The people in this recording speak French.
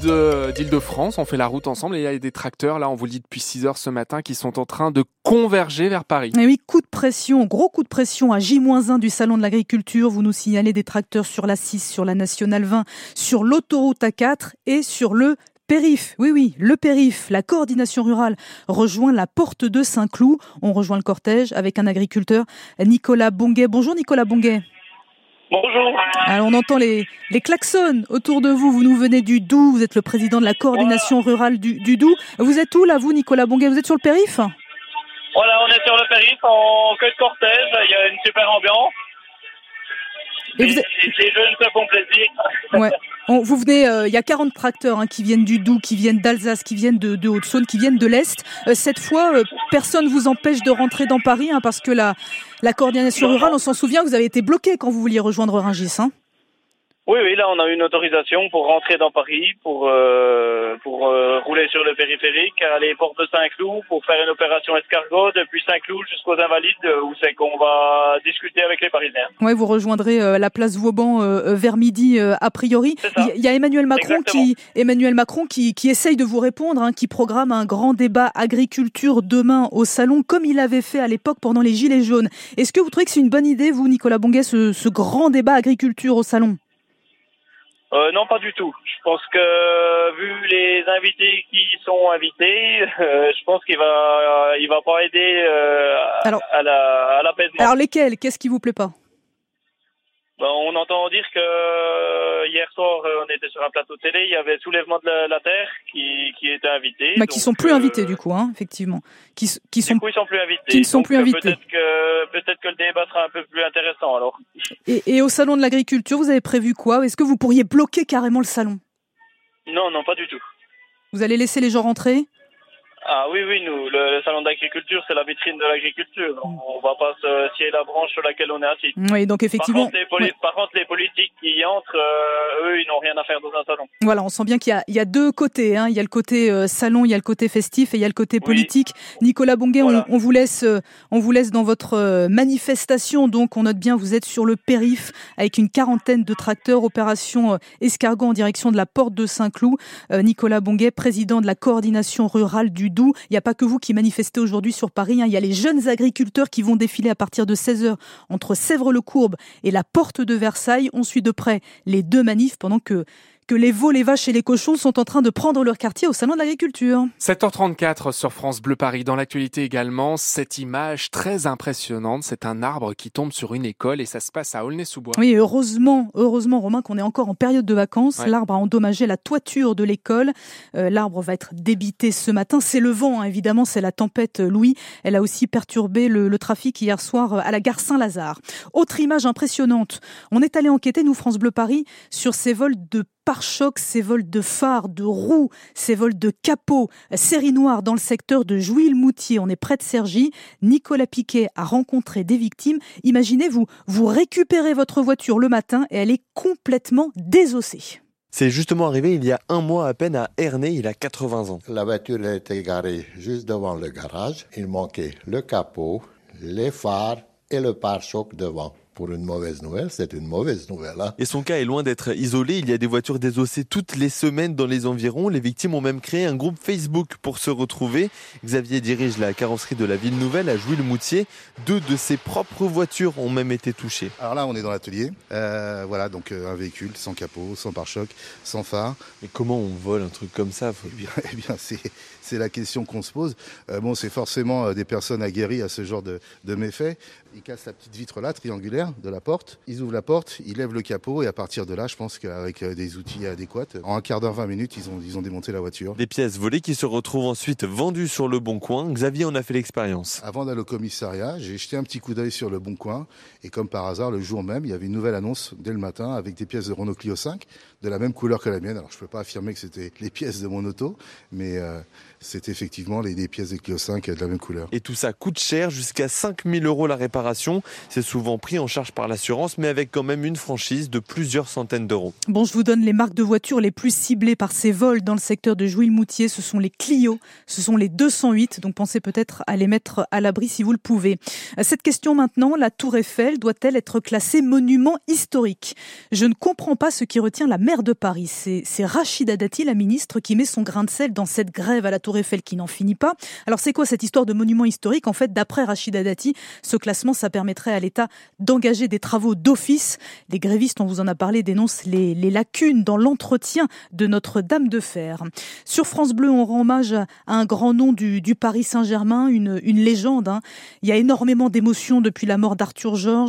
d'Île-de-France. On fait la route ensemble et il y a des tracteurs, là, on vous le dit depuis 6 heures ce matin, qui sont en train de converger vers Paris. Et oui, coup de pression, gros coup de pression à J-1 du Salon de l'Agriculture. Vous nous signalez des tracteurs sur la 6, sur la Nationale 20, sur l'autoroute A4 et sur le Périph, oui, oui, le périph, la coordination rurale rejoint la porte de Saint-Cloud. On rejoint le cortège avec un agriculteur, Nicolas Bonguet. Bonjour Nicolas Bonguet. Bonjour. Alors on entend les, les klaxons autour de vous. Vous nous venez du Doubs, vous êtes le président de la coordination rurale du, du Doubs. Vous êtes où là, vous, Nicolas Bonguet? Vous êtes sur le périph? Voilà, on est sur le périph en queue de cortège. Il y a une super ambiance. Et les, jeunes se font plaisir. Ouais. vous venez, euh, il y a 40 tracteurs hein, qui viennent du Doubs, qui viennent d'Alsace, qui viennent de, de Haute-Saône, qui viennent de l'Est. Euh, cette fois, euh, personne ne vous empêche de rentrer dans Paris hein, parce que la, la coordination rurale, on s'en souvient, vous avez été bloqué quand vous vouliez rejoindre Rungis. Hein oui, oui, là on a une autorisation pour rentrer dans Paris, pour pour euh, rouler sur le périphérique, aller porte de Saint-Cloud, pour faire une opération escargot depuis Saint-Cloud jusqu'aux Invalides, où c'est qu'on va discuter avec les Parisiens. Oui, vous rejoindrez euh, la place Vauban vers midi a priori. Il y a Emmanuel Macron qui Emmanuel Macron qui, qui essaye de vous répondre, hein, qui programme un grand débat agriculture demain au salon, comme il avait fait à l'époque pendant les Gilets jaunes. Est-ce que vous trouvez que c'est une bonne idée, vous, Nicolas Bonguet, ce, ce grand débat agriculture au salon? Euh, non, pas du tout. Je pense que vu les invités qui sont invités, euh, je pense qu'il va, il va pas aider euh, alors, à la, à l'apaisement. Alors lesquels? Qu'est-ce qui vous plaît pas? On entend dire que euh, hier soir, euh, on était sur un plateau télé, il y avait Soulèvement de la, Terre qui, qui était invité. Bah, qui sont plus invités du coup, hein, effectivement. Qui, qui sont, du coup, ils sont plus invités. Qui ne sont plus invités. Peut-être que, peut-être que le débat sera un peu plus intéressant alors. Et, et au salon de l'agriculture, vous avez prévu quoi? Est-ce que vous pourriez bloquer carrément le salon? Non, non, pas du tout. Vous allez laisser les gens rentrer? Ah oui, oui, nous, le, salon d'agriculture, c'est la vitrine de l'agriculture. On va pas se scier la branche sur laquelle on est assis. Oui, donc effectivement. Par contre, les, politiques qui y entrent, euh, eux, ils n'ont rien à faire dans un salon. Voilà, on sent bien qu'il y, y, a deux côtés. Hein. Il y a le côté euh, salon, il y a le côté festif et il y a le côté politique. Nicolas Bonguet, on, on, vous laisse, euh, on vous laisse dans votre manifestation. Donc, on note bien, vous êtes sur le périph avec une quarantaine de tracteurs, opération escargot en direction de la porte de Saint-Cloud. Nicolas Bonguet, président de la coordination rurale du il n'y a pas que vous qui manifestez aujourd'hui sur Paris. Hein. Il y a les jeunes agriculteurs qui vont défiler à partir de 16h entre Sèvres-le-Courbe et la porte de Versailles. On suit de près les deux manifs pendant que que les veaux, les vaches et les cochons sont en train de prendre leur quartier au Salon de l'Agriculture. 7h34 sur France Bleu Paris. Dans l'actualité également, cette image très impressionnante, c'est un arbre qui tombe sur une école et ça se passe à Aulnay-sous-Bois. Oui, heureusement, heureusement Romain qu'on est encore en période de vacances. L'arbre a endommagé la toiture de l'école. Euh, l'arbre va être débité ce matin. C'est le vent, hein, évidemment, c'est la tempête Louis. Elle a aussi perturbé le, le trafic hier soir à la gare Saint-Lazare. Autre image impressionnante. On est allé enquêter, nous, France Bleu Paris, sur ces vols de pare-chocs, ces vols de phares, de roues, ces vols de capots, série noire dans le secteur de Jouy-le-Moutier. On est près de Cergy. Nicolas Piquet a rencontré des victimes. Imaginez-vous, vous récupérez votre voiture le matin et elle est complètement désossée. C'est justement arrivé il y a un mois à peine à Ernée, il a 80 ans. La voiture a été garée juste devant le garage. Il manquait le capot, les phares et le pare-choc devant pour une mauvaise nouvelle, c'est une mauvaise nouvelle. Hein. Et son cas est loin d'être isolé. Il y a des voitures désossées toutes les semaines dans les environs. Les victimes ont même créé un groupe Facebook pour se retrouver. Xavier dirige la carrosserie de la ville nouvelle à Jouy-le-Moutier. Deux de ses propres voitures ont même été touchées. Alors là, on est dans l'atelier. Euh, voilà, donc euh, un véhicule sans capot, sans pare-choc, sans phare. Mais comment on vole un truc comme ça Eh bien, eh bien c'est la question qu'on se pose. Euh, bon, c'est forcément des personnes aguerries à ce genre de, de méfaits. Ils cassent la petite vitre là, triangulaire, de la porte. Ils ouvrent la porte, ils lèvent le capot et à partir de là, je pense qu'avec euh, des outils adéquats, en un quart d'heure, 20 minutes, ils ont, ils ont démonté la voiture. Des pièces volées qui se retrouvent ensuite vendues sur le Bon Coin. Xavier en a fait l'expérience. Avant d'aller au commissariat, j'ai jeté un petit coup d'œil sur le Bon Coin et comme par hasard, le jour même, il y avait une nouvelle annonce dès le matin avec des pièces de Renault Clio 5 de la même couleur que la mienne. Alors je ne peux pas affirmer que c'était les pièces de mon auto, mais euh, c'est effectivement les, pièces de Clio 5 de la même couleur. Et tout ça coûte cher, jusqu'à 5000 euros la réparation. C'est souvent pris en charge par l'assurance, mais avec quand même une franchise de plusieurs centaines d'euros. Bon, je vous donne les marques de voitures les plus ciblées par ces vols dans le secteur de Jouy-le-Moutier. Ce sont les Clio, ce sont les 208, donc pensez peut-être à les mettre à l'abri si vous le pouvez. Cette question maintenant, la Tour Eiffel doit-elle être classée monument historique? Je ne comprends pas ce qui retient la maire de Paris. C'est Rachida Dati, la ministre, qui met son grain de sel dans cette grève à la Tour Eiffel qui n'en finit pas. Alors c'est quoi cette histoire de monument historique? En fait, d'après Rachida Dati, ce classement, ça permettrait à l'État d'engager des travaux d'office. Les grévistes, on vous en a parlé, dénoncent les, lacunes dans l'entretien de Notre-Dame de Fer. Sur France Bleu, on rend hommage à un grand nom du, Paris Saint-Germain, une, légende. Hein. Il y a énormément d'émotions depuis la mort d'Arthur Georges.